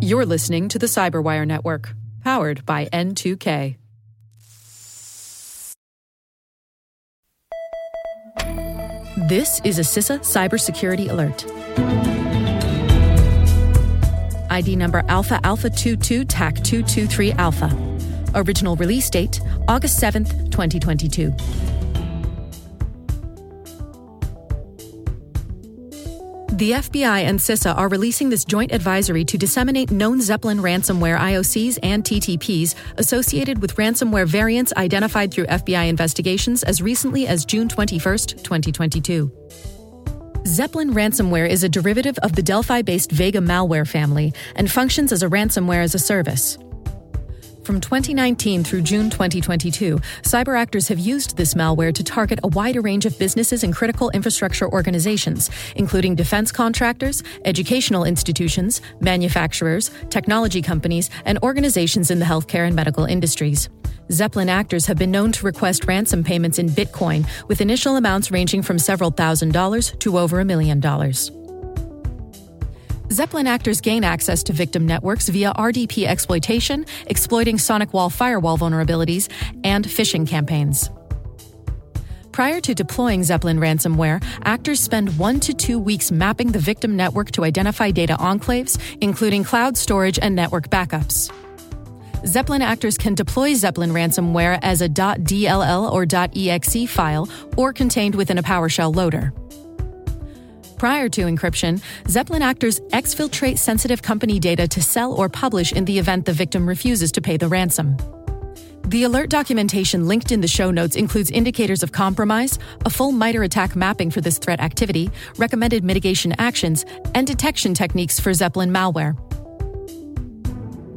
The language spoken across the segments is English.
You're listening to the Cyberwire Network, powered by N2K. This is a CISA cybersecurity alert. ID number Alpha Alpha 22 TAC 223 Alpha. Original release date August 7th, 2022. The FBI and CISA are releasing this joint advisory to disseminate known Zeppelin ransomware IOCs and TTPs associated with ransomware variants identified through FBI investigations as recently as June 21, 2022. Zeppelin ransomware is a derivative of the Delphi based Vega malware family and functions as a ransomware as a service. From 2019 through June 2022, cyber actors have used this malware to target a wider range of businesses and critical infrastructure organizations, including defense contractors, educational institutions, manufacturers, technology companies, and organizations in the healthcare and medical industries. Zeppelin actors have been known to request ransom payments in Bitcoin, with initial amounts ranging from several thousand dollars to over a million dollars. Zeppelin actors gain access to victim networks via RDP exploitation, exploiting SonicWall firewall vulnerabilities, and phishing campaigns. Prior to deploying Zeppelin ransomware, actors spend one to two weeks mapping the victim network to identify data enclaves, including cloud storage and network backups. Zeppelin actors can deploy Zeppelin ransomware as a .dll or .exe file or contained within a PowerShell loader. Prior to encryption, Zeppelin actors exfiltrate sensitive company data to sell or publish in the event the victim refuses to pay the ransom. The alert documentation linked in the show notes includes indicators of compromise, a full MITRE ATT&CK mapping for this threat activity, recommended mitigation actions, and detection techniques for Zeppelin malware.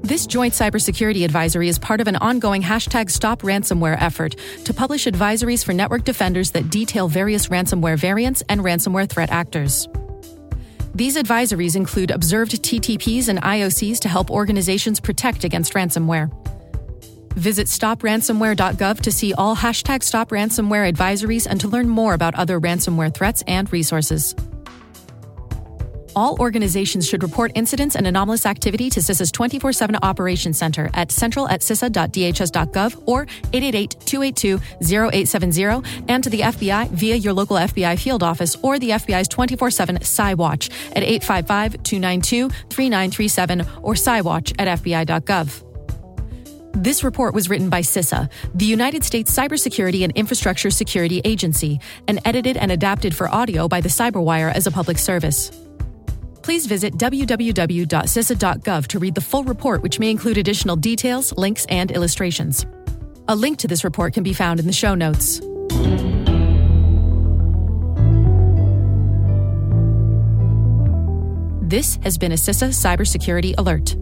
This joint cybersecurity advisory is part of an ongoing hashtag Stop Ransomware effort to publish advisories for network defenders that detail various ransomware variants and ransomware threat actors. These advisories include observed TTPs and IOCs to help organizations protect against ransomware. Visit stopransomware.gov to see all hashtag Stop Ransomware advisories and to learn more about other ransomware threats and resources all organizations should report incidents and anomalous activity to CISA's 24 7 Operations Center at central at cisa.dhs.gov or 888 282 0870 and to the FBI via your local FBI field office or the FBI's 24 7 CyWatch at 855 292 3937 or CyWatch at FBI.gov. This report was written by CISA, the United States Cybersecurity and Infrastructure Security Agency, and edited and adapted for audio by the Cyberwire as a public service please visit www.cisa.gov to read the full report, which may include additional details, links, and illustrations. A link to this report can be found in the show notes. This has been a CISA Cybersecurity Alert.